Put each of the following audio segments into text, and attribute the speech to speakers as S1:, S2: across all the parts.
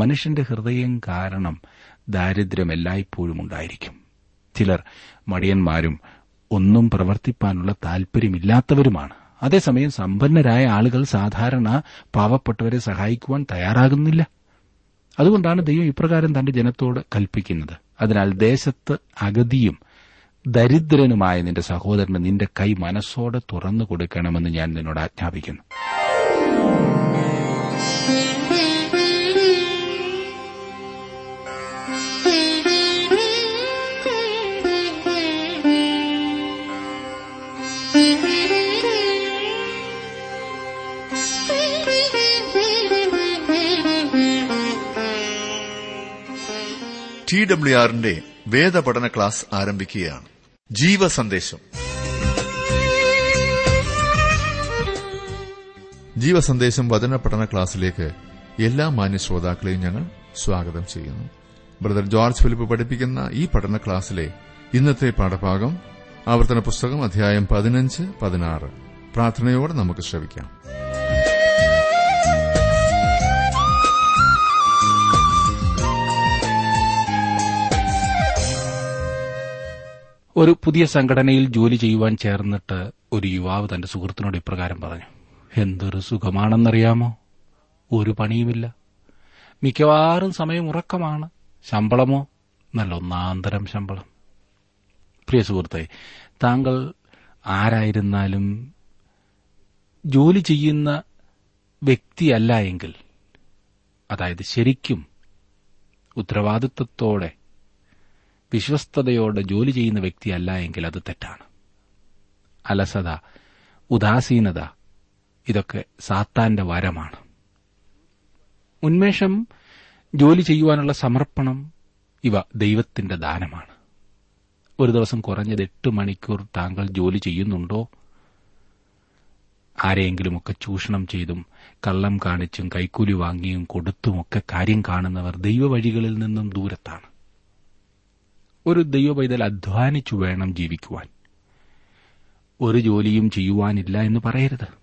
S1: മനുഷ്യന്റെ ഹൃദയം കാരണം ദാരിദ്ര്യം എല്ലായ്പ്പോഴും ഉണ്ടായിരിക്കും. ചിലർ മടിയന്മാരും ഒന്നും പ്രവർത്തിപ്പാനുള്ള താൽപര്യമില്ലാത്തവരുമാണ്. അതേസമയം സമ്പന്നരായ ആളുകൾ സാധാരണ പാവപ്പെട്ടവരെ സഹായിക്കുവാൻ തയ്യാറാകുന്നില്ല. അതുകൊണ്ടാണ് ദൈവം ഇപ്രകാരം തന്റെ ജനത്തോട് കൽപ്പിക്കുന്നത്. അതിനാൽ ദേശത്ത് അഗതിയും ദരിദ്രനുമായ നിന്റെ സഹോദരന് നിന്റെ കൈ മനസ്സോടെ തുറന്നു കൊടുക്കണമെന്ന് ഞാൻ നിന്നോട് ആജ്ഞാപിക്കുന്നു.
S2: ടി ഡബ്ല്യു ആറിന്റെ വേദപഠന ക്ലാസ് ആരംഭിക്കുകയാണ്. ജീവസന്ദേശം. ജീവസന്ദേശം വചന പഠന ക്ലാസ്സിലേക്ക് എല്ലാ മാന്യ ശ്രോതാക്കളെയും ഞങ്ങൾ സ്വാഗതം ചെയ്യുന്നു. ബ്രദർ ജോർജ് ഫിലിപ്പ് പഠിപ്പിക്കുന്ന ഈ പഠന ക്ലാസ്സിലെ ഇന്നത്തെ പാഠഭാഗം ആവർത്തന പുസ്തകം അധ്യായം പതിനഞ്ച് പതിനാറ്. പ്രാർത്ഥനയോടെ നമുക്ക് ശ്രവിക്കാം.
S1: ഒരു പുതിയ സംഘടനയിൽ ജോലി ചെയ്യുവാൻ ചേർന്നിട്ട് ഒരു യുവാവ് തന്റെ സുഹൃത്തിനോട് ഇപ്രകാരം പറഞ്ഞു എന്തൊരു സുഖമാണെന്നറിയാമോ? ഒരു പണിയുമില്ല. മിക്കവാറും സമയം ഉറക്കമാണ്. ശമ്പളമോ? നല്ല ഒന്നാന്തരം ശമ്പളം. പ്രിയ സുഹൃത്തെ താങ്കൾ ആരായിരുന്നാലും ജോലി ചെയ്യുന്ന വ്യക്തിയല്ല എങ്കിൽ അതായത് ശരിക്കും ഉത്തരവാദിത്വത്തോടെ വിശ്വസ്തയോടെ ജോലി ചെയ്യുന്ന വ്യക്തിയല്ല എങ്കിൽ അത് തെറ്റാണ്. അലസത ഉദാസീനത ഇതൊക്കെ സാത്താന്റെ വരമാണ്. ഉന്മേഷം ജോലി ചെയ്യുവാനുള്ള സമർപ്പണം ഇവ ദൈവത്തിന്റെ ദാനമാണ്. ഒരു ദിവസം കുറഞ്ഞത് എട്ട് മണിക്കൂർ താങ്കൾ ജോലി ചെയ്യുന്നുണ്ടോ? ആരെയെങ്കിലുമൊക്കെ ചൂഷണം ചെയ്തും കള്ളം കാണിച്ചും കൈക്കൂലി വാങ്ങിയും കൊടുത്തുമൊക്കെ കാര്യം കാണുന്നവർ ദൈവവഴികളിൽ നിന്നും ദൂരത്താണ്. ഒരു ദൈവപൈതൽ അധ്വാനിച്ചു വേണം ജീവിക്കുവാൻ. ഒരു ജോലിയും ചെയ്യുവാനില്ല എന്ന് പറയരുത്.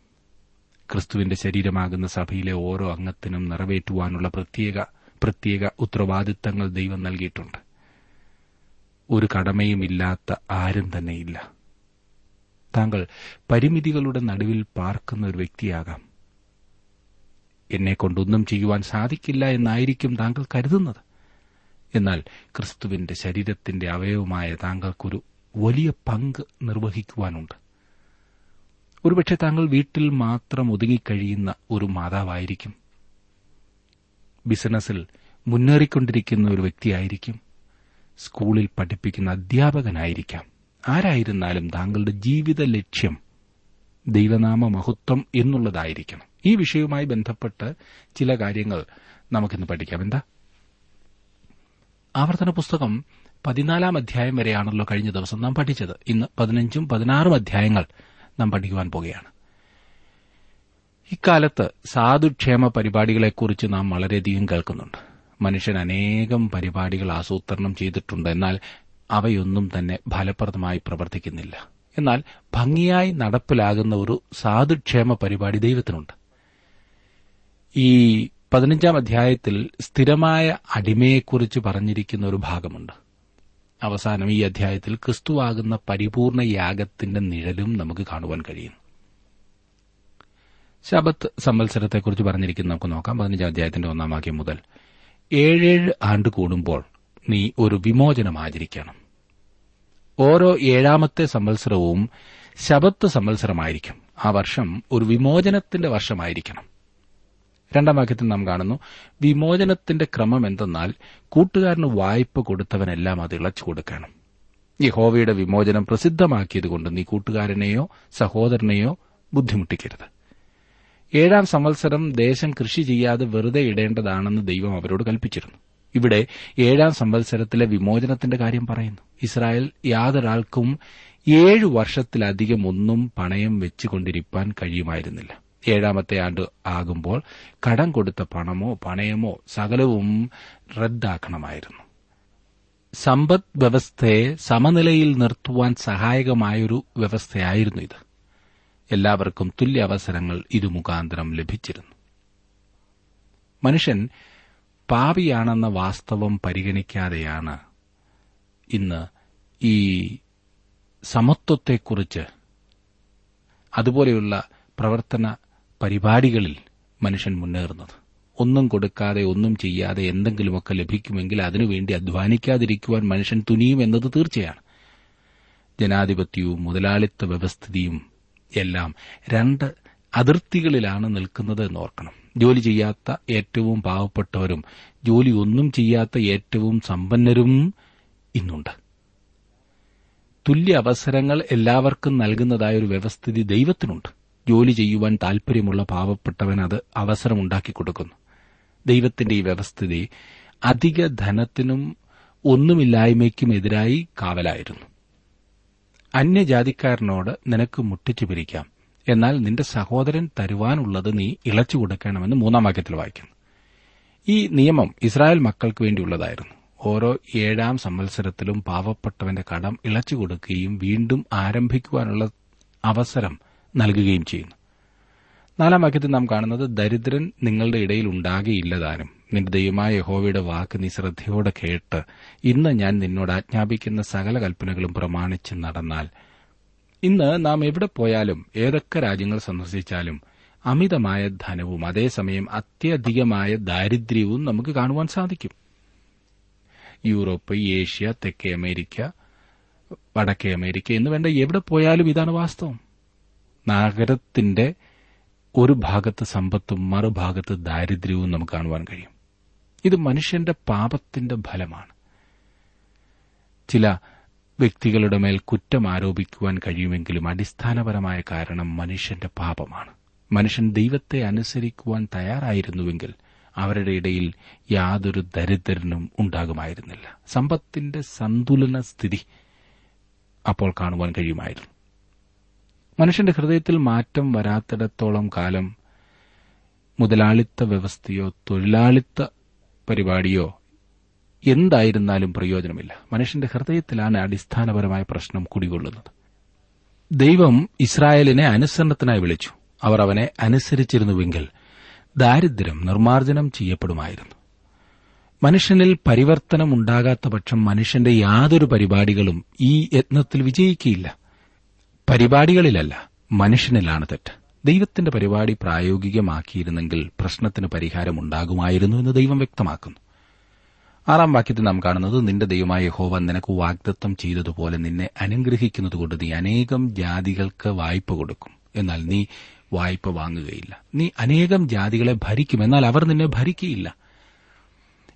S1: ക്രിസ്തുവിന്റെ ശരീരമാകുന്ന സഭയിലെ ഓരോ അംഗത്തിനും നിറവേറ്റുവാനുള്ള പ്രത്യേക പ്രത്യേക ഉത്തരവാദിത്തങ്ങൾ ദൈവം നൽകിയിട്ടുണ്ട്. ഒരു കടമയുമില്ലാത്ത ആരും തന്നെയില്ല. താങ്കൾ പരിമിതികളുടെ നടുവിൽ പാർക്കുന്ന ഒരു വ്യക്തിയാകാം. എന്നെ കൊണ്ടൊന്നും ചെയ്യുവാൻ സാധിക്കില്ല എന്നായിരിക്കും താങ്കൾ കരുതുന്നത്. എന്നാൽ ക്രിസ്തുവിന്റെ ശരീരത്തിന്റെ അവയവമായ താങ്കൾക്കൊരു വലിയ പങ്ക് നിർവഹിക്കുവാനുണ്ട്. ഒരുപക്ഷെ താങ്കൾ വീട്ടിൽ മാത്രം ഒതുങ്ങിക്കഴിയുന്ന ഒരു മാതാവായിരിക്കും. ബിസിനസ്സിൽ മുന്നേറിക്കൊണ്ടിരിക്കുന്ന ഒരു വ്യക്തിയായിരിക്കും. സ്കൂളിൽ പഠിപ്പിക്കുന്ന അധ്യാപകനായിരിക്കാം. ആരായിരുന്നാലും താങ്കളുടെ ജീവിത ലക്ഷ്യം ദൈവനാമ മഹത്വം എന്നുള്ളതായിരിക്കണം. ഈ വിഷയവുമായി ബന്ധപ്പെട്ട് ചില കാര്യങ്ങൾ നമുക്കിന്ന് പഠിക്കാം. എന്താ? ആവർത്തന പുസ്തകം പതിനാലാം അധ്യായം വരെയാണല്ലോ കഴിഞ്ഞ ദിവസം നാം പഠിച്ചത്. ഇന്ന് പതിനഞ്ചും പതിനാറും അധ്യായങ്ങൾ നാം പഠിക്കുവാൻ പോകുകയാണ് ഇക്കാലത്ത് സാധുക്ഷേമ പരിപാടികളെക്കുറിച്ച് നാം വളരെയധികം കേൾക്കുന്നുണ്ട്. മനുഷ്യൻ അനേകം പരിപാടികൾ ആസൂത്രണം ചെയ്തിട്ടുണ്ട്. എന്നാൽ അവയൊന്നും തന്നെ ഫലപ്രദമായി പ്രവർത്തിക്കുന്നില്ല. എന്നാൽ ഭംഗിയായി നടപ്പിലാകുന്ന ഒരു സാധുക്ഷേമ പരിപാടി ദൈവത്തിനുണ്ട്. ഈ പതിനഞ്ചാം അധ്യായത്തിൽ സ്ഥിരമായ അടിമയെക്കുറിച്ച് പറഞ്ഞിരിക്കുന്ന ഒരു ഭാഗമുണ്ട്. അവസാനം ഈ അധ്യായത്തിൽ ക്രിസ്തുവാകുന്ന പരിപൂർണ യാഗത്തിന്റെ നിഴലും നമുക്ക് കാണുവാൻ കഴിയുന്നു ശബത്ത് സംവത്സരത്തെക്കുറിച്ച് പറഞ്ഞിരിക്കുന്ന നമുക്ക് നോക്കാം. പതിനഞ്ചാം അധ്യായത്തിന്റെ ഒന്നാം വാക്യം മുതൽ ഏഴേഴ് ആണ്ട് കൂടുമ്പോൾ നീ ഒരു വിമോചനം ആചരിക്കണം ഓരോ ഏഴാമത്തെ സംവത്സരവും ശബത്ത് സംവത്സരമായിരിക്കും. ആ വർഷം ഒരു വിമോചനത്തിന്റെ വർഷമായിരിക്കണം. രണ്ടാം വാക്യത്തിൽ നാം കാണുന്നു വിമോചനത്തിന്റെ ക്രമം എന്തെന്നാൽ കൂട്ടുകാരന് വായ്പ കൊടുത്തവനെല്ലാം അത് ഇളച്ചു കൊടുക്കണം. യഹോവയുടെ വിമോചനം പ്രസിദ്ധമാക്കിയതുകൊണ്ട് നീ കൂട്ടുകാരനെയോ സഹോദരനെയോ ബുദ്ധിമുട്ടിക്കരുത്. ഏഴാം സംവത്സരം ദേശം കൃഷി ചെയ്യാതെ വെറുതെ ഇടേണ്ടതാണെന്ന് ദൈവം അവരോട് കൽപ്പിച്ചിരുന്നു. ഇവിടെ ഏഴാം സംവത്സരത്തിലെ വിമോചനത്തിന്റെ കാര്യം പറയുന്നു. ഇസ്രായേൽ യാതൊരാൾക്കും ഏഴു വർഷത്തിലധികം ഒന്നും പണയം വെച്ചുകൊണ്ടിരിക്കാൻ കഴിയുമായിരുന്നില്ല. ഏഴാമത്തെ ആണ്ട് ആകുമ്പോൾ കടം കൊടുത്ത പണമോ പണയമോ സകലവും റദ്ദാക്കണമായിരുന്നു. സമ്പദ് വ്യവസ്ഥയെ സമനിലയിൽ നിർത്തുവാൻ സഹായകമായൊരു വ്യവസ്ഥയായിരുന്നു ഇത്. എല്ലാവർക്കും തുല്യ അവസരങ്ങൾ ഇതു മുഖാന്തരം ലഭിച്ചിരുന്നു. മനുഷ്യൻ പാപിയാണെന്ന വാസ്തവം പരിഗണിക്കാതെയാണ് ഇന്ന് ഈ സമത്വത്തെക്കുറിച്ച് അതുപോലെയുള്ള പ്രവർത്തന പരിപാടികളിൽ മനുഷ്യൻ മുന്നേറുന്നത്. ഒന്നും കൊടുക്കാതെ ഒന്നും ചെയ്യാതെ എന്തെങ്കിലുമൊക്കെ ലഭിക്കുമെങ്കിൽ അതിനുവേണ്ടി അധ്വാനിക്കാതിരിക്കുവാൻ മനുഷ്യൻ തുനിയും എന്നത് തീർച്ചയാണ്. ജനാധിപത്യവും മുതലാളിത്ത വ്യവസ്ഥിതിയും എല്ലാം രണ്ട് അതിർത്തികളിലാണ് നിൽക്കുന്നത് എന്ന് ഓർക്കണം ജോലി ചെയ്യാത്ത ഏറ്റവും പാവപ്പെട്ടവരും ജോലി ഒന്നും ചെയ്യാത്ത ഏറ്റവും സമ്പന്നരും ഇന്നുണ്ട്. തുല്യ അവസരങ്ങൾ എല്ലാവർക്കും നൽകുന്നതായ ഒരു വ്യവസ്ഥിതി ദൈവത്തിനുണ്ട്. ജോലി ചെയ്യുവാൻ താൽപര്യമുള്ള പാവപ്പെട്ടവൻ അത് അവസരമുണ്ടാക്കി കൊടുക്കുന്നു. ദൈവത്തിന്റെ ഈ വ്യവസ്ഥിതി അധിക ധനത്തിനും ഒന്നുമില്ലായ്മയ്ക്കും എതിരായി കാവലായിരുന്നു. അന്യജാതിക്കാരനോട് നിനക്ക് മുട്ടിച്ചു പിരിക്കാം. എന്നാൽ നിന്റെ സഹോദരൻ തരുവാനുള്ളത് നീ ഇളച്ചു കൊടുക്കണമെന്ന് മൂന്നാം വാക്യത്തിൽ വായിക്കുന്നു. ഈ നിയമം ഇസ്രായേൽ മക്കൾക്ക് വേണ്ടിയുള്ളതായിരുന്നു. ഓരോ ഏഴാം സംവത്സരത്തിലും പാവപ്പെട്ടവന്റെ കടം ഇളച്ചു കൊടുക്കുകയും വീണ്ടും ആരംഭിക്കുവാനുള്ള അവസരം നൽകുകയും ചെയ്യുന്നു. നാലാം വാക്യത്തിൽ നാം കാണുന്നത് ദരിദ്രൻ നിങ്ങളുടെ ഇടയിൽ ഉണ്ടാകെയില്ലതാനും നിന്റെ ദൈവമായ യഹോവയുടെ വാക്ക് നീ ശ്രദ്ധയോടെ കേട്ട് ഇന്ന് ഞാൻ നിന്നോട് ആജ്ഞാപിക്കുന്ന സകല കൽപ്പനകളും പ്രമാണിച്ച് നടന്നാൽ. ഇന്ന് നാം എവിടെ പോയാലും ഏതൊക്കെ രാജ്യങ്ങൾ സന്ദർശിച്ചാലും അമിതമായ ധനവും അതേസമയം അത്യധികമായ ദാരിദ്ര്യവും നമുക്ക് കാണുവാൻ സാധിക്കും. യൂറോപ്പ് ഏഷ്യ തെക്കേ അമേരിക്ക വടക്കേ അമേരിക്ക എന്ന് വേണ്ട എവിടെ പോയാലും ഇതാണ് വാസ്തവം. നഗരത്തിന്റെ ഒരു ഭാഗത്ത് സമ്പത്തും മറുഭാഗത്ത് ദാരിദ്ര്യവും നമുക്ക് കാണുവാൻ കഴിയും. ഇത് മനുഷ്യന്റെ പാപത്തിന്റെ ഫലമാണ്. ചില വ്യക്തികളുടെ മേൽ കുറ്റം ആരോപിക്കുവാൻ കഴിയുമെങ്കിലും അടിസ്ഥാനപരമായ കാരണം മനുഷ്യന്റെ പാപമാണ്. മനുഷ്യൻ ദൈവത്തെ അനുസരിക്കുവാൻ തയ്യാറായിരുന്നുവെങ്കിൽ അവരുടെ ഇടയിൽ യാതൊരു ദരിദ്രനും ഉണ്ടാകുമായിരുന്നില്ല. സമ്പത്തിന്റെ സന്തുലന സ്ഥിതി അപ്പോൾ കാണുവാൻ കഴിയുമായിരുന്നു. മനുഷ്യന്റെ ഹൃദയത്തിൽ മാറ്റം വരാത്തിടത്തോളം കാലം മുതലാളിത്ത വ്യവസ്ഥയോ തൊഴിലാളിത്ത പരിപാടിയോ എന്തായിരുന്നാലും പ്രയോജനമില്ല. മനുഷ്യന്റെ ഹൃദയത്തിലാണ് അടിസ്ഥാനപരമായ പ്രശ്നം കുടികൊള്ളുന്നത്. ദൈവം ഇസ്രായേലിനെ അനുസരണത്തിനായി വിളിച്ചു. അവർ അവനെ അനുസരിച്ചിരുന്നുവെങ്കിൽ ദാരിദ്ര്യം നിർമ്മാർജനം ചെയ്യപ്പെടുമായിരുന്നു. മനുഷ്യനിൽ പരിവർത്തനം ഉണ്ടാകാത്ത പക്ഷം മനുഷ്യന്റെ യാതൊരു പരിപാടികളും ഈ യത്നത്തിൽ വിജയിക്കുകയില്ല. പരിപാടികളിലല്ല മനുഷ്യനിലാണ് തെറ്റ്. ദൈവത്തിന്റെ പരിപാടി പ്രായോഗികമാക്കിയിരുന്നെങ്കിൽ പ്രശ്നത്തിന് പരിഹാരമുണ്ടാകുമായിരുന്നു എന്ന് ദൈവം വ്യക്തമാക്കുന്നു. ആറാം വാക്യത്തിൽ നാം കാണുന്നത് നിന്റെ ദൈവമായ യഹോവ നിനക്ക് വാഗ്ദത്തം ചെയ്തതുപോലെ നിന്നെ അനുഗ്രഹിക്കുന്നതുകൊണ്ട് നീ അനേകം ജാതികൾക്ക് വായ്പ കൊടുക്കും. എന്നാൽ നീ വായ്പ വാങ്ങുകയില്ല. നീ അനേകം ജാതികളെ ഭരിക്കും. എന്നാൽ അവർ നിന്നെ ഭരിക്കുകയില്ല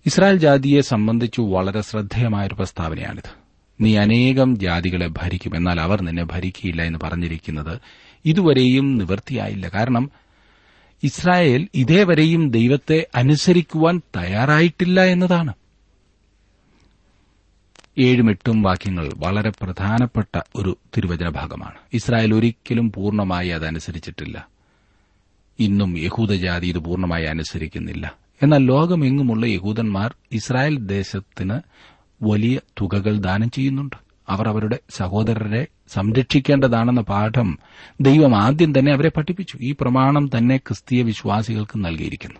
S1: ഇസ്രായേൽ ജാതിയെ സംബന്ധിച്ചു വളരെ ശ്രദ്ധേയമായൊരു പ്രസ്താവനയാണിത്. നീ അനേകം ജാതികളെ ഭരിക്കും. എന്നാൽ അവർ നിന്നെ ഭരിക്കില്ല എന്ന് പറഞ്ഞിരിക്കുന്നത് ഇതുവരെയും നിവൃത്തിയായില്ല. കാരണം ഇസ്രായേൽ ഇതേവരെയും ദൈവത്തെ അനുസരിക്കുവാൻ തയ്യാറായിട്ടില്ല എന്നതാണ്. ഏഴും എട്ടും വാക്യങ്ങൾ വളരെ പ്രധാനപ്പെട്ട ഒരു തിരുവചന ഭാഗമാണ്. ഇസ്രായേൽ ഒരിക്കലും പൂർണമായി അതനുസരിച്ചിട്ടില്ല. ഇന്നും യഹൂദജാതി ഇത് പൂർണമായി അനുസരിക്കുന്നില്ല. എന്നാൽ ലോകമെങ്ങുമുള്ള യഹൂദന്മാർ ഇസ്രായേൽ ദേശത്തിന് വലിയ തുകകൾ ദാനം ചെയ്യുന്നുണ്ട്. അവർ അവരുടെ സഹോദരരെ സംരക്ഷിക്കേണ്ടതാണെന്ന പാഠം ദൈവം ആദ്യം തന്നെ അവരെ പഠിപ്പിച്ചു. ഈ പ്രമാണം തന്നെ ക്രിസ്തീയ വിശ്വാസികൾക്ക് നൽകിയിരിക്കുന്നു.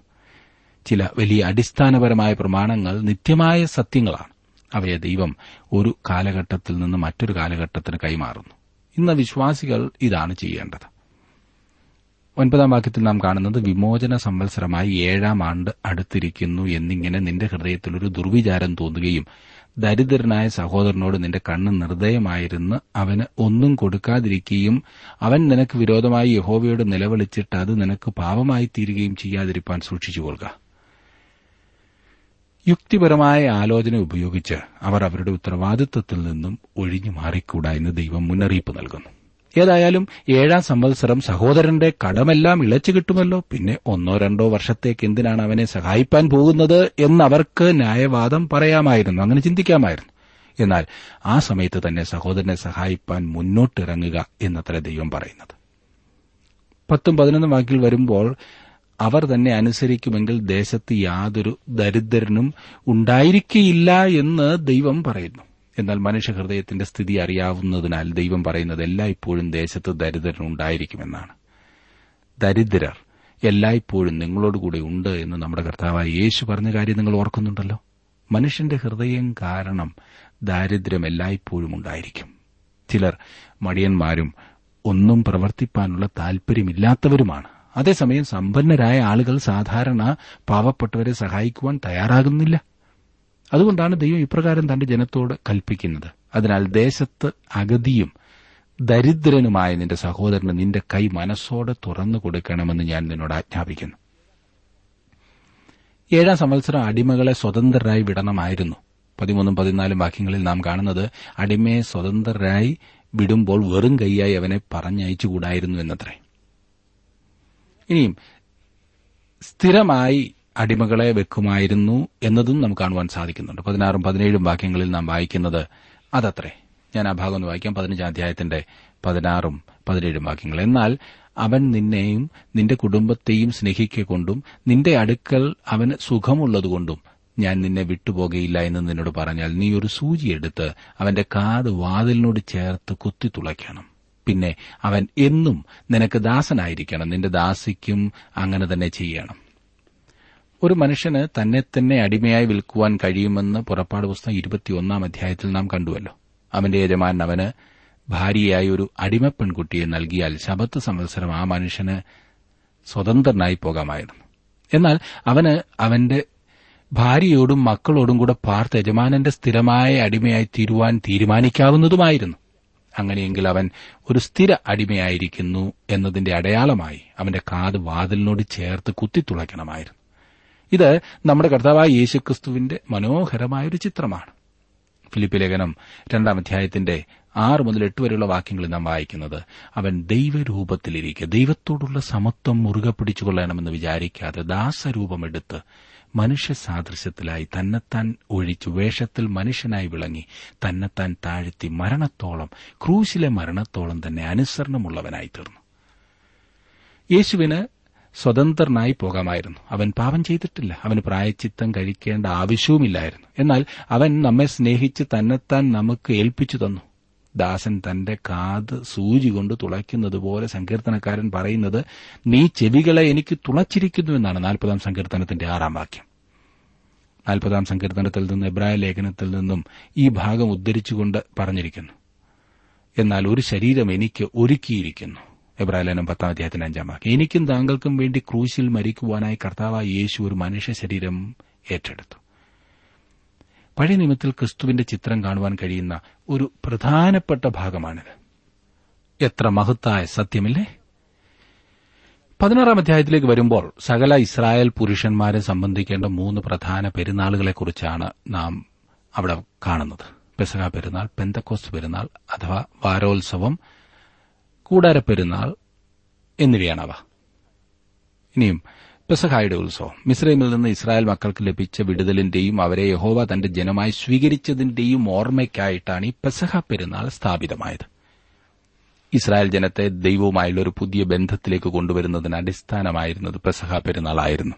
S1: ചില വലിയ അടിസ്ഥാനപരമായ പ്രമാണങ്ങൾ നിത്യമായ സത്യങ്ങളാണ്. അവയെ ദൈവം ഒരു കാലഘട്ടത്തിൽ നിന്ന് മറ്റൊരു കാലഘട്ടത്തിന് കൈമാറുന്നു. ഇന്ന് വിശ്വാസികൾ ഇതാണ് ചെയ്യേണ്ടത്. ഒൻപതാം വാക്യത്തിൽ നാം കാണുന്നത് വിമോചന സംവത്സരമായി ഏഴാം ആണ്ട് അടുത്തിരിക്കുന്നു എന്നിങ്ങനെ നിന്റെ ഹൃദയത്തിൽ ഒരു ദുർവിചാരം തോന്നുകയും ദരിദ്രനായ സഹോദരനോട് നിന്റെ കണ്ണ് നിർദ്ദയമായിരുന്ന് അവന് ഒന്നും കൊടുക്കാതിരിക്കുകയും അവൻ നിനക്ക് വിരോധമായി യഹോവയോട് നിലവിളിച്ചിട്ട് അത് നിനക്ക് പാപമായി തീരുകയും ചെയ്യാതിരിപ്പാൻ സൂക്ഷിച്ചുകൊള്ളുക. യുക്തിപരമായ ആലോചന ഉപയോഗിച്ച് അവർ അവരുടെ ഉത്തരവാദിത്വത്തിൽ നിന്നും ഒഴിഞ്ഞു മാറിക്കൂടാ എന്ന് ദൈവം മുന്നറിയിപ്പ് നൽകുന്നു. ഏതായാലും ഏഴാം സംവത്സരം സഹോദരന്റെ കടമെല്ലാം ഇളച്ചു കിട്ടുമല്ലോ. പിന്നെ ഒന്നോ രണ്ടോ വർഷത്തേക്ക് എന്തിനാണ് അവനെ സഹായിപ്പാൻ പോകുന്നത് എന്നവർക്ക് ന്യായവാദം പറയാമായിരുന്നു. അങ്ങനെ ചിന്തിക്കാമായിരുന്നു. എന്നാൽ ആ സമയത്ത് തന്നെ സഹോദരനെ സഹായിപ്പാൻ മുന്നോട്ടിറങ്ങുക എന്നത്ര ദൈവം പറയുന്നത്. പത്തും പതിനൊന്നും വാക്കിൽ വരുമ്പോൾ അവർ തന്നെ അനുസരിക്കുമെങ്കിൽ ദേശത്ത് യാതൊരു ദരിദ്രനും ഉണ്ടായിരിക്കയില്ല എന്ന് ദൈവം പറയുന്നു. എന്നാൽ മനുഷ്യഹൃദയത്തിന്റെ സ്ഥിതി അറിയാവുന്നതിനാൽ ദൈവം പറയുന്നത് എല്ലായ്പ്പോഴും ദേശത്ത് ദരിദ്രനുണ്ടായിരിക്കുമെന്നാണ് ദരിദ്രർ എല്ലായ്പ്പോഴും നിങ്ങളോടുകൂടെ ഉണ്ട് എന്ന് നമ്മുടെ കർത്താവായ യേശു പറഞ്ഞ കാര്യം നിങ്ങൾ ഓർക്കുന്നുണ്ടല്ലോ? മനുഷ്യന്റെ ഹൃദയം കാരണം ദാരിദ്ര്യം എല്ലായ്പ്പോഴും ഉണ്ടായിരിക്കും. ചിലർ മടിയന്മാരും ഒന്നും പ്രവർത്തിപ്പാനുള്ള താൽപര്യമില്ലാത്തവരുമാണ്. അതേസമയം സമ്പന്നരായ ആളുകൾ സാധാരണ പാവപ്പെട്ടവരെ സഹായിക്കുവാൻ തയ്യാറാകുന്നില്ല. അതുകൊണ്ടാണ് ദൈവം ഇപ്രകാരം തന്റെ ജനത്തോട് കൽപ്പിക്കുന്നത്. അതിനാൽ ദേശത്ത് അഗതിയും ദരിദ്രനുമായ നിന്റെ സഹോദരന് നിന്റെ കൈ മനസ്സോടെ തുറന്നു കൊടുക്കണമെന്ന് ഞാൻ നിന്നോട് ആജ്ഞാപിക്കുന്നു. ഏഴാം സംവത്സരം അടിമകളെ സ്വതന്ത്രരായി വിടണമായിരുന്നു. പതിമൂന്നും പതിനാലും വാക്യങ്ങളിൽ നാം കാണുന്നത് അടിമയെ സ്വതന്ത്രരായി വിടുമ്പോൾ വെറും കൈയായി അവനെ പറഞ്ഞയച്ചുകൂടായിരുന്നു എന്നത്രേ. ഇനിയും സ്ഥിരമായി അടിമകളെ വെക്കുമായിരുന്നു എന്നതും നമുക്ക് കാണുവാൻ സാധിക്കുന്നുണ്ട്. പതിനാറും പതിനേഴും വാക്യങ്ങളിൽ നാം വായിക്കുന്നത് അതത്രേ. ഞാൻ ആ ഭാഗം ഒന്ന് വായിക്കാം. പതിനഞ്ചാം അധ്യായത്തിന്റെ പതിനാറും പതിനേഴും വാക്യങ്ങൾ. എന്നാൽ അവൻ നിന്നെയും നിന്റെ കുടുംബത്തെയും സ്നേഹിക്കൊണ്ടും നിന്റെ അടുക്കൽ അവന് സുഖമുള്ളതുകൊണ്ടും ഞാൻ നിന്നെ വിട്ടുപോകയില്ല എന്ന് നിന്നോട് പറഞ്ഞാൽ നീ ഒരു സൂചിയെടുത്ത് അവന്റെ കാത് വാതിലിനോട് ചേർത്ത് കുത്തി തുളയ്ക്കണം. പിന്നെ അവൻ എന്നും നിനക്ക് ദാസനായിരിക്കണം. നിന്റെ ദാസിക്കും അങ്ങനെ തന്നെ ചെയ്യണം. ഒരു മനുഷ്യന് തന്നെ തന്നെ അടിമയായി വിൽക്കുവാൻ കഴിയുമെന്ന് പുറപ്പാട് പുസ്തകം ഇരുപത്തിയൊന്നാം അധ്യായത്തിൽ നാം കണ്ടുവല്ലോ. അവന്റെ യജമാൻ അവന് ഭാര്യയായി ഒരു അടിമ പെൺകുട്ടിയെ നൽകിയാൽ ശബത്ത് സംവത്സരം ആ മനുഷ്യന് സ്വതന്ത്രനായി പോകാമായിരുന്നു. എന്നാൽ അവന് അവന്റെ ഭാര്യയോടും മക്കളോടും കൂടെ പാർത്ത് യജമാനന്റെ സ്ഥിരമായ അടിമയായി തീരുവാൻ തീരുമാനിക്കാവുന്നതുമായിരുന്നു. അങ്ങനെയെങ്കിൽ അവൻ ഒരു സ്ഥിര അടിമയായിരിക്കുന്നു എന്നതിന്റെ അടയാളമായി അവന്റെ കാത് വാതിലിനോട് ചേർത്ത് കുത്തിത്തുളയ്ക്കണമായിരുന്നു ഇത് നമ്മുടെ കർത്താവായ യേശുക്രിസ്തുവിന്റെ മനോഹരമായൊരു ചിത്രമാണ്. ഫിലിപ്പ് ലേഖനം രണ്ടാം അധ്യായത്തിന്റെ ആറ് മുതൽ എട്ട് വരെയുള്ള വാക്യങ്ങളിൽ നാം വായിക്കുന്നത് അവൻ ദൈവരൂപത്തിലിരിക്കെ ദൈവത്തോടുള്ള സമത്വം മുറുകെ പിടിച്ചുകൊള്ളണമെന്ന് വിചാരിക്കാതെ ദാസരൂപമെടുത്ത് മനുഷ്യ സാദൃശ്യത്തിലായി തന്നെത്താൻ ഒഴിച്ചു വേഷത്തിൽ മനുഷ്യനായി വിളങ്ങി തന്നെത്താൻ താഴ്ത്തി മരണത്തോളം ക്രൂശിലെ മരണത്തോളം തന്നെ അനുസരണമുള്ളവനായി തീർന്നു. യേശുവിന് സ്വതന്ത്രനായി പോകാമായിരുന്നു. അവൻ പാപം ചെയ്തിട്ടില്ല. അവന് പ്രായച്ചിത്തം കഴിക്കേണ്ട ആവശ്യവുമില്ലായിരുന്നു. എന്നാൽ അവൻ നമ്മെ സ്നേഹിച്ച് തന്നെത്താൻ നമുക്ക് ഏൽപ്പിച്ചു തന്നു. ദാസൻ തന്റെ കാത് സൂചി കൊണ്ട് തുളയ്ക്കുന്നത് പോലെ സങ്കീർത്തനക്കാരൻ പറയുന്നത് നീ ചെവികളെ എനിക്ക് തുളച്ചിരിക്കുന്നു എന്നാണ് നാൽപ്പതാം സങ്കീർത്തനത്തിന്റെ ആറാം വാക്യം. നാൽപ്പതാം സങ്കീർത്തനത്തിൽ നിന്ന് എബ്രായ ലേഖനത്തിൽ നിന്നും ഈ ഭാഗം ഉദ്ധരിച്ചുകൊണ്ട് പറഞ്ഞിരിക്കുന്നു. എന്നാൽ ഒരു ശരീരം എനിക്ക് ഒരുക്കിയിരിക്കുന്നു. എബ്രാലേനം പത്താം അധ്യായത്തിന്റെ അഞ്ചാം വാക്യം. എനിക്കും താങ്കൾക്കും വേണ്ടി ക്രൂശിൽ മരിക്കുവാനായി കർത്താവായ യേശു ഒരു മനുഷ്യ ശരീരം ഏറ്റെടുത്തു. പഴയ നിയമത്തിൽ ക്രിസ്തുവിന്റെ ചിത്രം കാണുവാൻ കഴിയുന്ന ഒരു പ്രധാനപ്പെട്ട ഭാഗമാണിത്. എത്ര മഹത്തായ സത്യമില്ലേ? പതിനാറാം അധ്യായത്തിലേക്ക് വരുമ്പോൾ സകല ഇസ്രായേൽ പുരുഷന്മാരെ സംബന്ധിക്കേണ്ട മൂന്ന് പ്രധാന പെരുന്നാളുകളെക്കുറിച്ചാണ് നാം അവിടെ കാണുന്നത്. പെസഹ പെരുന്നാൾ പെന്തക്കോസ് പെരുന്നാൾ അഥവാ വാരോത്സവം കൂടാരപ്പെരുന്നാൾ എന്നിവയാണവ. ഇനിയും പെസഹായുടെ ഉത്സവം. മിസ്രൈമിൽ നിന്ന് ഇസ്രായേൽ മക്കൾക്ക് ലഭിച്ച വിടുതലിന്റെയും അവരെ യഹോവ തന്റെ ജനമായി സ്വീകരിച്ചതിന്റെയും ഓർമ്മയ്ക്കായിട്ടാണ് ഈ പെസഹ പെരുന്നാൾ സ്ഥാപിതമായത്. ഇസ്രായേൽ ജനത്തെ ദൈവവുമായുള്ള ഒരു പുതിയ ബന്ധത്തിലേക്ക് കൊണ്ടുവരുന്നതിന് അടിസ്ഥാനമായിരുന്നത് പെസഹ പെരുന്നാളായിരുന്നു.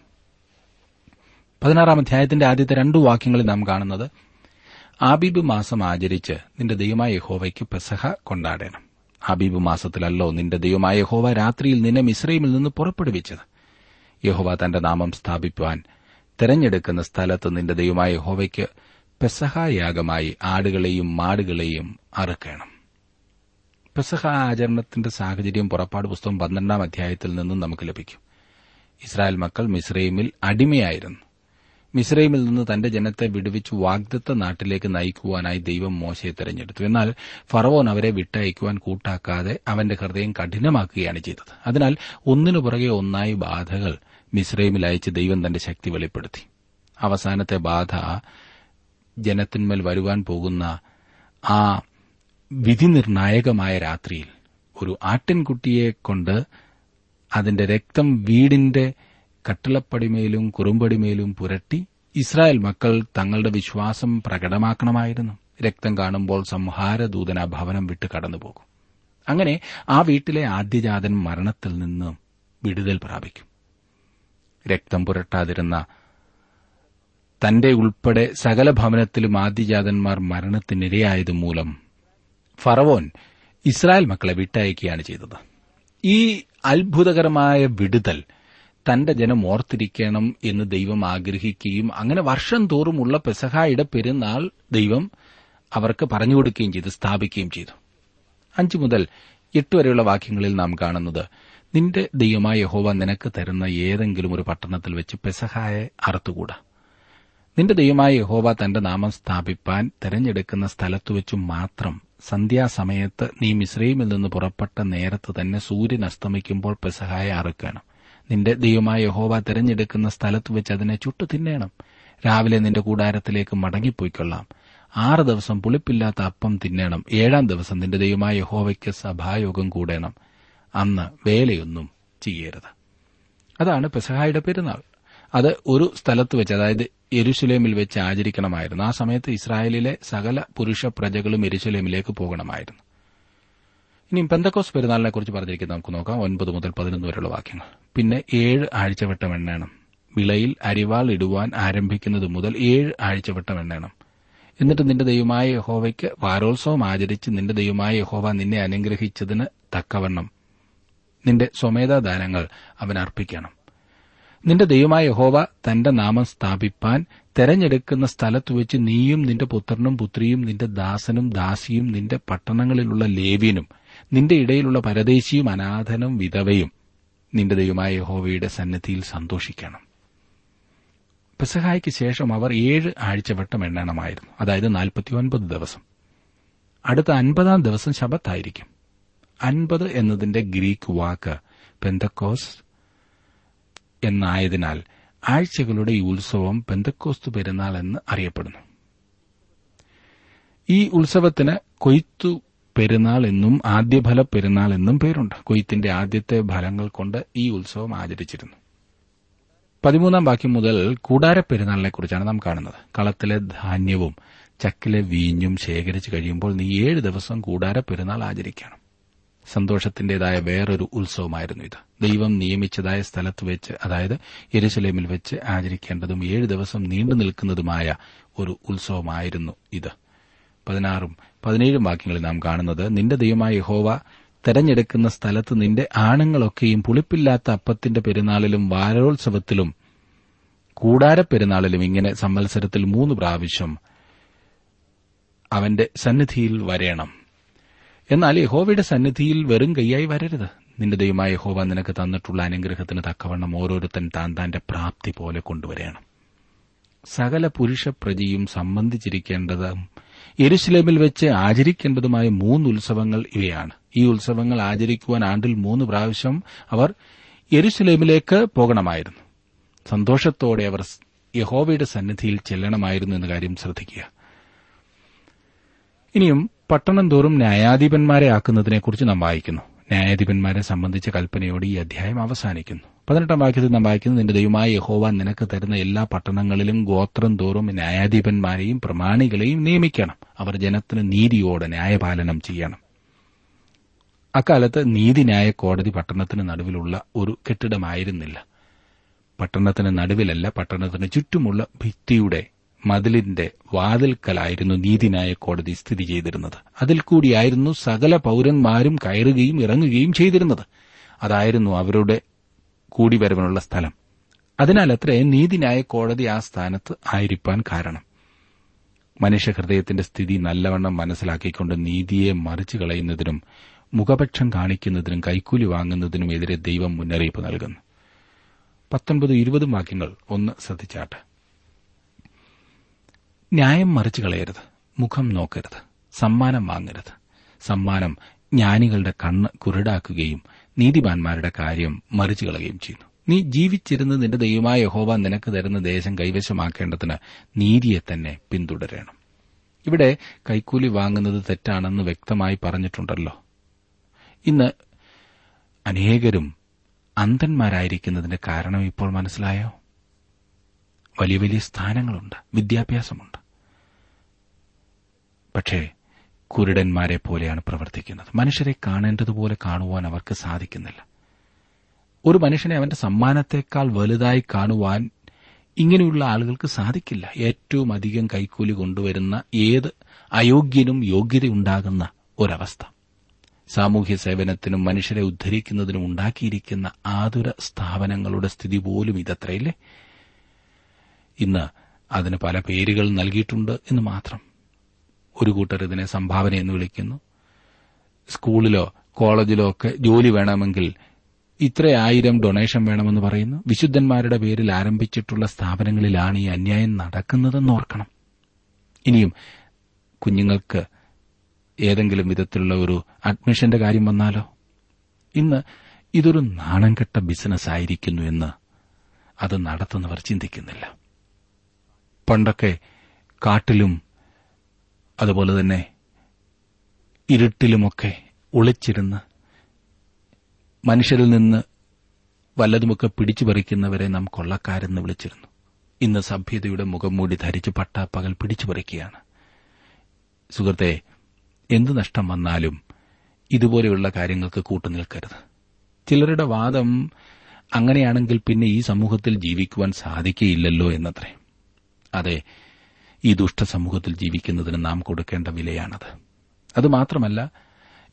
S1: പതിനാറാം അധ്യായത്തിന്റെ ആദ്യത്തെ രണ്ടു വാക്യങ്ങളിൽ നാം കാണുന്നത് ആബിബ് മാസം ആചരിച്ച് നിന്റെ ദൈവമായ യഹോവയ്ക്ക് പെസഹ കൊണ്ടാടണം. ആബീബ് മാസത്തിലല്ലോ നിന്റെ ദൈവമായ യഹോവ രാത്രിയിൽ നിന്നെ മിശ്രയിമിൽ നിന്ന് പുറപ്പെടുവിച്ചത്. യഹോവ തന്റെ നാമം സ്ഥാപിക്കുവാൻ തെരഞ്ഞെടുക്കുന്ന സ്ഥലത്ത് നിന്റെ ദൈവമായ യഹോവയ്ക്ക് പെസഹായാഗമായി ആടുകളെയും മാടുകളെയും അറുക്കണം. പെസഹ ആചരണത്തിന്റെ സാഹചര്യം പുറപ്പാട് പുസ്തകം പന്ത്രണ്ടാം അധ്യായത്തിൽ നിന്നും നമുക്ക് ലഭിക്കും. ഇസ്രായേൽ മക്കൾ മിസ്രൈമിൽ അടിമയായിരുന്നു. മിസ്രൈമിൽ നിന്ന് തന്റെ ജനത്തെ വിടുവിച്ച് വാഗ്ദത്ത നാട്ടിലേക്ക് നയിക്കുവാനായി ദൈവം മോശയെ തെരഞ്ഞെടുത്തു. എന്നാൽ ഫറവോൻ അവരെ വിട്ടയക്കുവാൻ കൂട്ടാക്കാതെ അവന്റെ ഹൃദയം കഠിനമാക്കുകയാണ് ചെയ്തത്. അതിനാൽ ഒന്നിനു പുറകെ ഒന്നായി ബാധകൾ മിസ്രൈമിൽ അയച്ച് ദൈവം തന്റെ ശക്തി വെളിപ്പെടുത്തി. അവസാനത്തെ ബാധ ജനത്തിന്മേൽ വരുവാൻ പോകുന്ന ആ വിധിനിർണായകമായ രാത്രിയിൽ ഒരു ആട്ടിൻകുട്ടിയെ കൊണ്ട് അതിന്റെ രക്തം വീടിന്റെ കട്ടിളപ്പടിമേലും കുറുമ്പടിമേലും പുരട്ടി ഇസ്രായേൽ മക്കൾ തങ്ങളുടെ വിശ്വാസം പ്രകടമാക്കണമായിരുന്നു. രക്തം കാണുമ്പോൾ സംഹാരദൂതന ഭവനം വിട്ട് കടന്നുപോകും. അങ്ങനെ ആ വീട്ടിലെ ആദ്യജാതൻ മരണത്തിൽ നിന്ന് വിടുതൽ പ്രാപിക്കും. രക്തം പുരട്ടാതിരുന്ന തന്റെ ഉൾപ്പെടെ സകല ഭവനത്തിലും ആദ്യജാതന്മാർ മരണത്തിനിരയായതുമൂലം ഫറവോൻ ഇസ്രായേൽ മക്കളെ വിട്ടയക്കുകയാണ് ചെയ്തത്. ഈ അത്ഭുതകരമായ വിടുതൽ തന്റെ ജനം ഓർത്തിരിക്കണം എന്ന് ദൈവം ആഗ്രഹിക്കുകയും അങ്ങനെ വർഷം തോറുമുള്ള പെസഹായുടെ പെരുന്നാൾ ദൈവം അവർക്ക് പറഞ്ഞു കൊടുക്കുകയും ചെയ്തു സ്ഥാപിക്കുകയും ചെയ്തു. അഞ്ചു മുതൽ എട്ട് വരെയുള്ള വാക്യങ്ങളിൽ നാം കാണുന്നത് നിന്റെ ദൈവമായ യഹോവ നിനക്ക് തരുന്ന ഏതെങ്കിലും ഒരു പട്ടണത്തിൽ വെച്ച് പെസഹായെ അറുത്തുകൂടാ. നിന്റെ ദൈവമായ യഹോവ തന്റെ നാമം സ്ഥാപിപ്പാൻ തെരഞ്ഞെടുക്കുന്ന സ്ഥലത്തുവെച്ചു മാത്രം സന്ധ്യാസമയത്ത് നീ മിശ്രയിമിൽ നിന്ന് പുറപ്പെട്ട നേരത്ത് തന്നെ സൂര്യൻ അസ്തമിക്കുമ്പോൾ പെസഹായ അറുക്കണം. നിന്റെ ദൈവമായ യഹോവ തിരഞ്ഞെടുക്കുന്ന സ്ഥലത്ത് വെച്ച് അതിനെ ചുട്ടു തിന്നേണം. രാവിലെ നിന്റെ കൂടാരത്തിലേക്ക് മടങ്ങിപ്പോയിക്കൊള്ളാം. ആറ് ദിവസം പുളിപ്പില്ലാത്ത അപ്പം തിന്നേണം. ഏഴാം ദിവസം നിന്റെ ദൈവമായ യഹോവയ്ക്ക് സഭായോഗം കൂടേണം. അന്ന് വേലയൊന്നും ചെയ്യരുത്. അതാണ് പെസഹായുടെ പെരുന്നാൾ. അത് ഒരു സ്ഥലത്ത് വെച്ച് അതായത് യെരുശലേമിൽ വെച്ച് ആചരിക്കണമായിരുന്നു. ആ സമയത്ത് ഇസ്രായേലിലെ സകല പുരുഷ പ്രജകളും യെരുശലേമിലേക്ക് പോകണമായിരുന്നു. ഇനി പെന്തക്കോസ് പെരുന്നാളിനെ കുറിച്ച് പറഞ്ഞിരിക്കുന്നത് നമുക്ക് നോക്കാം. ഒൻപത് മുതൽ പതിനൊന്ന് വരെയുള്ള വാക്യങ്ങൾ. പിന്നെ ഏഴ് ആഴ്ചവട്ടം എണ്ണണം. വിളയിൽ അരിവാൾ ഇടുവാൻ ആരംഭിക്കുന്നത് മുതൽ ഏഴ് ആഴ്ചവട്ടം എണ്ണണം. എന്നിട്ട് നിന്റെ ദൈവമായ യഹോവയ്ക്ക് വാരോത്സവം ആചരിച്ച് നിന്റെ ദൈവമായ യഹോവ നിന്നെ അനുഗ്രഹിച്ചതിന് തക്കവണ്ണം നിന്റെ സ്വമേധാദാനങ്ങൾ അവൻ അർപ്പിക്കണം. നിന്റെ ദൈവമായ യഹോവ തന്റെ നാമം സ്ഥാപിപ്പാൻ തെരഞ്ഞെടുക്കുന്ന സ്ഥലത്ത് വെച്ച് നീയും നിന്റെ പുത്രനും പുത്രിയും നിന്റെ ദാസനും ദാസിയും നിന്റെ പട്ടണങ്ങളിലുള്ള ലേവ്യനും നിന്റെ ഇടയിലുള്ള പരദേശിയും അനാഥനും വിധവയും നിന്റെ ദൈവമായ യഹോവയുടെ സന്നദ്ധിയിൽ സന്തോഷിക്കണം. പെസഹായ്ക്ക് ശേഷം അവർ ഏഴ് ആഴ്ചവട്ടം എണ്ണണമായിരുന്നു. അതായത് നാൽപ്പത്തിയൊൻപത് ദിവസം. അടുത്ത അൻപതാം ദിവസം ശബത്തായിരിക്കും. അൻപത് എന്നതിന്റെ ഗ്രീക്ക് വാക്ക് പെന്തക്കോസ് എന്നായതിനാൽ ആഴ്ചകളുടെ ഈ ഉത്സവം പെന്തക്കോസ്തു പെരുന്നാൾ എന്ന് അറിയപ്പെടുന്നു. ഈ ഉത്സവത്തിന് കൊയ്ത്തു പെരുന്നാൾ എന്നും ആദ്യഫല പെരുന്നാൾ എന്നും പേരുണ്ട്. കൊയ്ത്തിന്റെ ആദ്യത്തെ ഫലങ്ങൾ കൊണ്ട് ഈ ഉത്സവം ആചരിച്ചിരുന്നു. പതിമൂന്നാം വാക്യം മുതൽ കൂടാര പെരുന്നാളിനെ കുറിച്ചാണ് നാം കാണുന്നത്. കളത്തിലെ ധാന്യവും ചക്കിലെ വീഞ്ഞും ശേഖരിച്ചു കഴിയുമ്പോൾ നീ ഏഴ് ദിവസം കൂടാര പെരുന്നാൾ ആചരിക്കണം. സന്തോഷത്തിന്റേതായ വേറൊരു ഉത്സവമായിരുന്നു ഇത്. ദൈവം നിയമിച്ചതായ സ്ഥലത്ത് വെച്ച് അതായത് യെരുസലേമിൽ വെച്ച് ആചരിക്കേണ്ടതും ഏഴ് ദിവസം നീണ്ടു നിൽക്കുന്നതുമായ ഒരു ഉത്സവമായിരുന്നു ഇത്. പതിനാറും പതിനേഴും വാക്യങ്ങളിൽ നാം കാണുന്നത് നിന്റെ ദൈവമായ യഹോവ തെരഞ്ഞെടുക്കുന്ന സ്ഥലത്ത് നിന്റെ ആണുങ്ങളൊക്കെയും പുളിപ്പില്ലാത്ത അപ്പത്തിന്റെ പെരുന്നാളിലും വാരോത്സവത്തിലും കൂടാര പെരുന്നാളിലും ഇങ്ങനെ സമ്മത്സരത്തിൽ മൂന്ന് പ്രാവശ്യം അവന്റെ സന്നിധിയിൽ വരേണം. എന്നാൽ യഹോവയുടെ സന്നിധിയിൽ വെറും കൈയായി വരരുത്. നിന്റെ ദൈവമായ യഹോവ നിനക്ക് തന്നിട്ടുള്ള അനുഗ്രഹത്തിന് തക്കവണ്ണം ഓരോരുത്തൻ താൻ താന്റെ പ്രാപ്തി പോലെ കൊണ്ടുവരേണം. സകല പുരുഷ പ്രജയും സംബന്ധിച്ചിരിക്കേണ്ടതും യെരുസലേമിൽ വെച്ച് ആചരിക്കേണ്ടതുമായ മൂന്ന് ഉത്സവങ്ങൾ ഇവയാണ്. ഈ ഉത്സവങ്ങൾ ആചരിക്കുവാൻ ആണ്ടിൽ മൂന്ന് പ്രാവശ്യം അവർ യെരുസലേമിലേക്ക് പോകണമായിരുന്നു. സന്തോഷത്തോടെ അവർ യഹോവയുടെ സന്നിധിയിൽ ചെല്ലണമായിരുന്നു എന്ന കാര്യം ശ്രദ്ധിക്കുക. ഇനിയും പട്ടണം തോറും ന്യായാധിപന്മാരെ ആക്കുന്നതിനെക്കുറിച്ച് നാം വായിക്കുന്നു. ന്യായാധിപന്മാരെ സംബന്ധിച്ച കൽപ്പനയോട് ഈ അധ്യായം അവസാനിക്കുന്നു. പതിനെട്ടാം വാക്യത്തിൽ നാം വായിക്കുന്നത് നിന്റെ ദൈവമായ യഹോവ നിനക്ക് തരുന്ന എല്ലാ പട്ടണങ്ങളിലും ഗോത്രം തോറും ന്യായാധിപന്മാരെയും പ്രമാണികളെയും നിയമിക്കണം. അവർ ജനത്തിന് നീതിയോടെ ന്യായപാലനം ചെയ്യണം. അക്കാലത്ത് നീതിന്യായ കോടതി പട്ടണത്തിന് നടുവിലുള്ള ഒരു കെട്ടിടമായിരുന്നില്ല. പട്ടണത്തിന് നടുവിലല്ല പട്ടണത്തിന് ചുറ്റുമുള്ള ഭിത്തിയുടെ മതിലിന്റെ വാതിൽക്കലായിരുന്നു നീതിന്യായ കോടതി സ്ഥിതി ചെയ്തിരുന്നത്. അതിൽ കൂടിയായിരുന്നു സകല പൌരന്മാരും കയറുകയും ഇറങ്ങുകയും ചെയ്തിരുന്നത്. അതായിരുന്നു അവരുടെ കൂടിവരവിനുള്ള സ്ഥലം. അതിനാൽ അത്രേ നീതിന്യായ കോടതി ആ സ്ഥാനത്ത് ആയിരിക്കാൻ കാരണം. മനുഷ്യഹൃദയത്തിന്റെ സ്ഥിതി നല്ലവണ്ണം മനസ്സിലാക്കിക്കൊണ്ട് നീതിയെ മറിച്ചു കളയുന്നതിനും മുഖപക്ഷം കാണിക്കുന്നതിനും കൈക്കൂലി വാങ്ങുന്നതിനും എതിരെ ദൈവം മുന്നറിയിപ്പ് നൽകുന്നു. പത്തൊൻപതും ഇരുപതും വാക്യങ്ങൾ ഒന്ന് ശ്രദ്ധിച്ചാട്ടെ. ന്യായം മറിച്ചു കളയരുത്. മുഖം നോക്കരുത്. സമ്മാനം വാങ്ങരുത്. സമ്മാനം ജ്ഞാനികളുടെ കണ്ണ് കുരുടാക്കുകയും നീതിമാന്മാരുടെ കാര്യം മറിച്ചു കളയുകയും ചെയ്യുന്നു. നീ ജീവിച്ചിരുന്ന് നിന്റെ ദൈവമായ യഹോവ നിനക്ക് തരുന്ന ദേശം കൈവശമാക്കേണ്ടതിന് നീതിയെ തന്നെ പിന്തുടരണം. ഇവിടെ കൈക്കൂലി വാങ്ങുന്നത് തെറ്റാണെന്ന് വ്യക്തമായി പറഞ്ഞിട്ടുണ്ടല്ലോ. ഇന്ന് അനേകരും അന്ധന്മാരായിരിക്കുന്നതിന്റെ കാരണം ഇപ്പോൾ മനസ്സിലായോ? വലിയ വലിയ സ്ഥാനങ്ങളുണ്ട്. വിദ്യാഭ്യാസമുണ്ട്. പക്ഷേ കുരുടന്മാരെ പോലെയാണ് പ്രവർത്തിക്കുന്നത്. മനുഷ്യരെ കാണേണ്ടതുപോലെ കാണുവാൻ അവർക്ക് സാധിക്കുന്നില്ല. ഒരു മനുഷ്യനെ അവന്റെ സമ്മാനത്തെക്കാൾ വലുതായി കാണുവാൻ ഇങ്ങനെയുള്ള ആളുകൾക്ക് സാധിക്കില്ല. ഏറ്റവും അധികം കൈക്കൂലി കൊണ്ടുവരുന്ന ഏത് അയോഗ്യനും യോഗ്യതയുണ്ടാകുന്ന ഒരവസ്ഥ. സാമൂഹ്യ സേവനത്തിനും മനുഷ്യരെ ഉദ്ധരിക്കുന്നതിനും ഉണ്ടാക്കിയിരിക്കുന്ന ആതുര സ്ഥാപനങ്ങളുടെ സ്ഥിതി പോലും ഇതത്രയില്ലേ? ഇന്ന് അതിന് പല പേരുകൾ നൽകിയിട്ടുണ്ട് എന്ന് മാത്രം. ഒരു കൂട്ടർ ഇതിനെ സംഭാവന എന്ന് വിളിക്കുന്നു. സ്കൂളിലോ കോളേജിലോ ഒക്കെ ജോലി വേണമെങ്കിൽ ഇത്ര ആയിരം ഡൊണേഷൻ വേണമെന്ന് പറയുന്നു. വിശുദ്ധന്മാരുടെ പേരിൽ ആരംഭിച്ചിട്ടുള്ള സ്ഥാപനങ്ങളിലാണ് ഈ അന്യായം നടക്കുന്നതെന്ന് ഓർക്കണം. ഇനിയും കുഞ്ഞുങ്ങൾക്ക് ഏതെങ്കിലും വിധത്തിലുള്ള ഒരു അഡ്മിഷന്റെ കാര്യം വന്നാലോ? ഇന്ന് ഇതൊരു നാണംകെട്ട ബിസിനസ് ആയിരിക്കുന്നു എന്ന് അത് നടത്തുന്നവർ ചിന്തിക്കുന്നില്ല. പണ്ടൊക്കെ കാട്ടിലും അതുപോലെ തന്നെ ഇരുട്ടിലുമൊക്കെ ഒളിച്ചിരുന്ന് മനുഷ്യരിൽ നിന്ന് വല്ലതുമൊക്കെ പിടിച്ചു പറിക്കുന്നവരെ നാം കൊള്ളക്കാരെന്ന് വിളിച്ചിരുന്നു. ഇന്ന് സഭ്യതയുടെ മുഖം മൂടി ധരിച്ച് പട്ടാപ്പകൽ പിടിച്ചു പറിക്കുകയാണ് സുഹൃത്തെ എന്തു നഷ്ടം വന്നാലും ഇതുപോലെയുള്ള കാര്യങ്ങൾക്ക് കൂട്ടുനിൽക്കരുത്. ചിലരുടെ വാദം അങ്ങനെയാണെങ്കിൽ പിന്നെ ഈ സമൂഹത്തിൽ ജീവിക്കുവാൻ സാധിക്കയില്ലല്ലോ എന്നത്രേ. അതെ ഈ ദുഷ്ടസമൂഹത്തിൽ ജീവിക്കുന്നതിന് നാം കൊടുക്കേണ്ട വിലയാണത്. അതുമാത്രമല്ല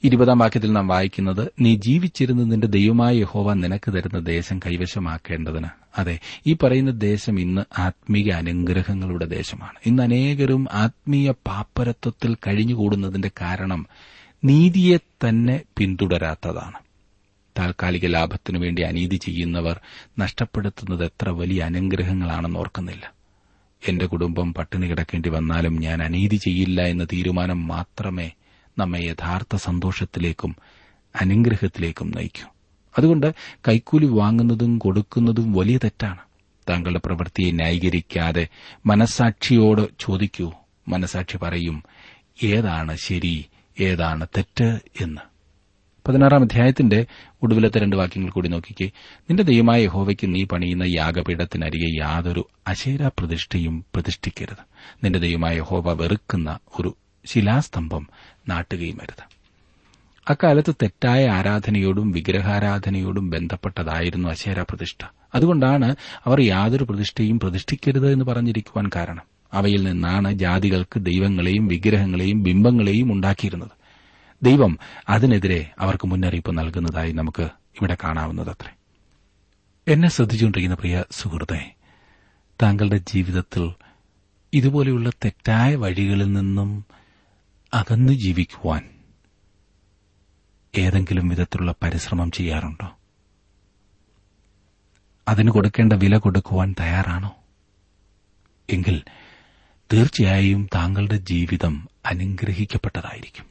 S1: ഇരുപതാം വാക്യത്തിൽ നാം വായിക്കുന്നത് നീ ജീവിച്ചിരുന്ന നിന്റെ ദൈവമായ യഹോവ നിനക്ക് തരുന്ന ദേശം കൈവശമാക്കേണ്ടതിന്. അതെ ഈ പറയുന്ന ദേശം ഇന്ന് ആത്മീയ അനുഗ്രഹങ്ങളുടെ ദേശമാണ്. ഇന്ന് അനേകരും ആത്മീയ പാപ്പരത്വത്തിൽ കഴിഞ്ഞുകൂടുന്നതിന്റെ കാരണം നീതിയെ തന്നെ പിന്തുടരാത്തതാണ്. താൽക്കാലിക ലാഭത്തിനു വേണ്ടി അനീതി ചെയ്യുന്നവർ നഷ്ടപ്പെടുത്തുന്നത് എത്ര വലിയ അനുഗ്രഹങ്ങളാണെന്ന് ഓർക്കുന്നില്ല. എന്റെ കുടുംബം പട്ടിണി കിടക്കേണ്ടി വന്നാലും ഞാൻ അനീതി ചെയ്യില്ല എന്ന തീരുമാനം മാത്രമേ നമ്മെ യഥാർത്ഥ സന്തോഷത്തിലേക്കും അനുഗ്രഹത്തിലേക്കും നയിക്കൂ. അതുകൊണ്ട് കൈക്കൂലി വാങ്ങുന്നതും കൊടുക്കുന്നതും വലിയ തെറ്റാണ്. താങ്കളുടെ പ്രവൃത്തിയെ ന്യായീകരിക്കാതെ മനസാക്ഷിയോട് ചോദിക്കൂ. മനസാക്ഷി പറയും ഏതാണ് ശരി ഏതാണ് തെറ്റ് എന്ന്. പതിനാറാം അധ്യായത്തിന്റെ ഒടുവിലത്തെ രണ്ട് വാക്യങ്ങൾ കൂടി നോക്കിക്കേ. നിന്റെ ദൈവമായ ഹോവയ്ക്ക് നീ പണിയുന്ന യാഗപീഠത്തിനരികെ യാതൊരു അശേര പ്രതിഷ്ഠയും പ്രതിഷ്ഠിക്കരുത്. നിന്റെ ദൈവമായ ഹോവ വെറുക്കുന്ന ഒരു ശിലാസ്തംഭം നാട്ടുകയും അരുത്. അക്കാലത്ത് തെറ്റായ ആരാധനയോടും വിഗ്രഹാരാധനയോടും ബന്ധപ്പെട്ടതായിരുന്നു അശേര പ്രതിഷ്ഠ അതുകൊണ്ടാണ് അവർ യാതൊരു പ്രതിഷ്ഠയും പ്രതിഷ്ഠിക്കരുത് എന്ന് പറഞ്ഞിരിക്കുവാൻ കാരണം. അവയിൽ നിന്നാണ് ജാതികൾക്ക് ദൈവങ്ങളെയും വിഗ്രഹങ്ങളെയും ബിംബങ്ങളെയും ഉണ്ടാക്കിയിരുന്നത്. ദൈവം അതിനെതിരെ അവർക്ക് മുന്നറിയിപ്പ് നൽകുന്നതായി നമുക്ക് ഇവിടെ കാണാവുന്നതത്രേ. എന്നെ ശ്രദ്ധിച്ചുകൊണ്ടിരിക്കുന്ന പ്രിയ സുഹൃത്തെ താങ്കളുടെ ജീവിതത്തിൽ ഇതുപോലെയുള്ള തെറ്റായ വഴികളിൽ നിന്നും അകന്നു ജീവിക്കുവാൻ ഏതെങ്കിലും വിധത്തിലുള്ള പരിശ്രമം ചെയ്യാറുണ്ടോ? അതിന് കൊടുക്കേണ്ട വില കൊടുക്കുവാൻ തയ്യാറാണോ? എങ്കിൽ തീർച്ചയായും താങ്കളുടെ ജീവിതം അനുഗ്രഹിക്കപ്പെട്ടതായിരിക്കും.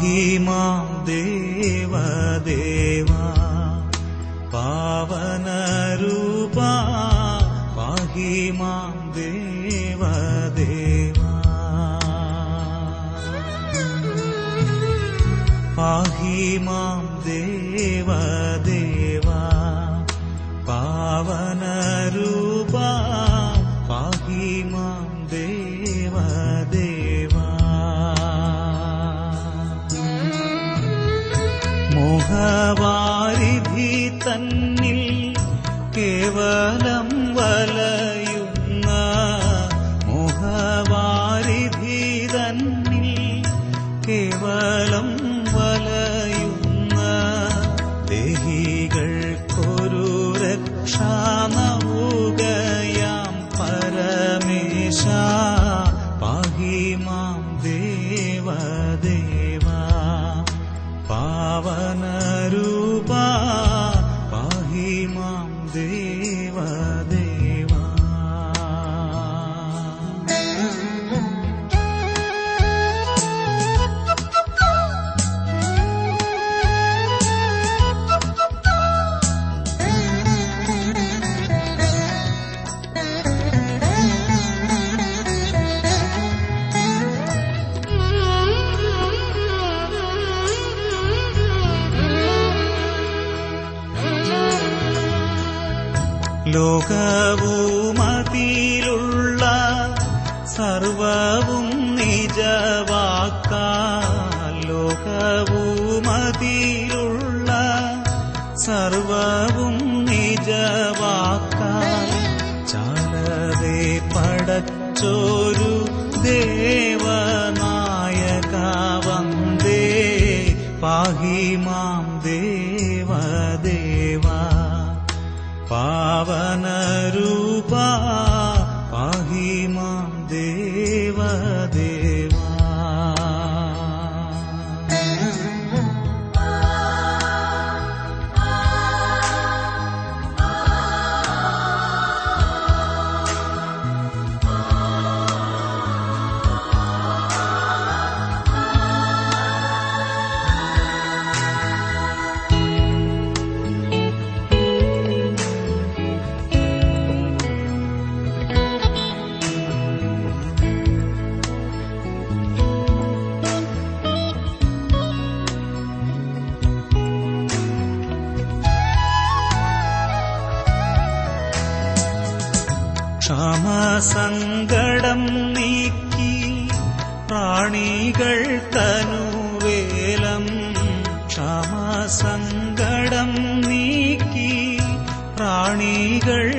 S3: ही मां देवदेवा। पावनरूपा पाहि माम् देवदेवा। पाहि मां देवदे காணிகள்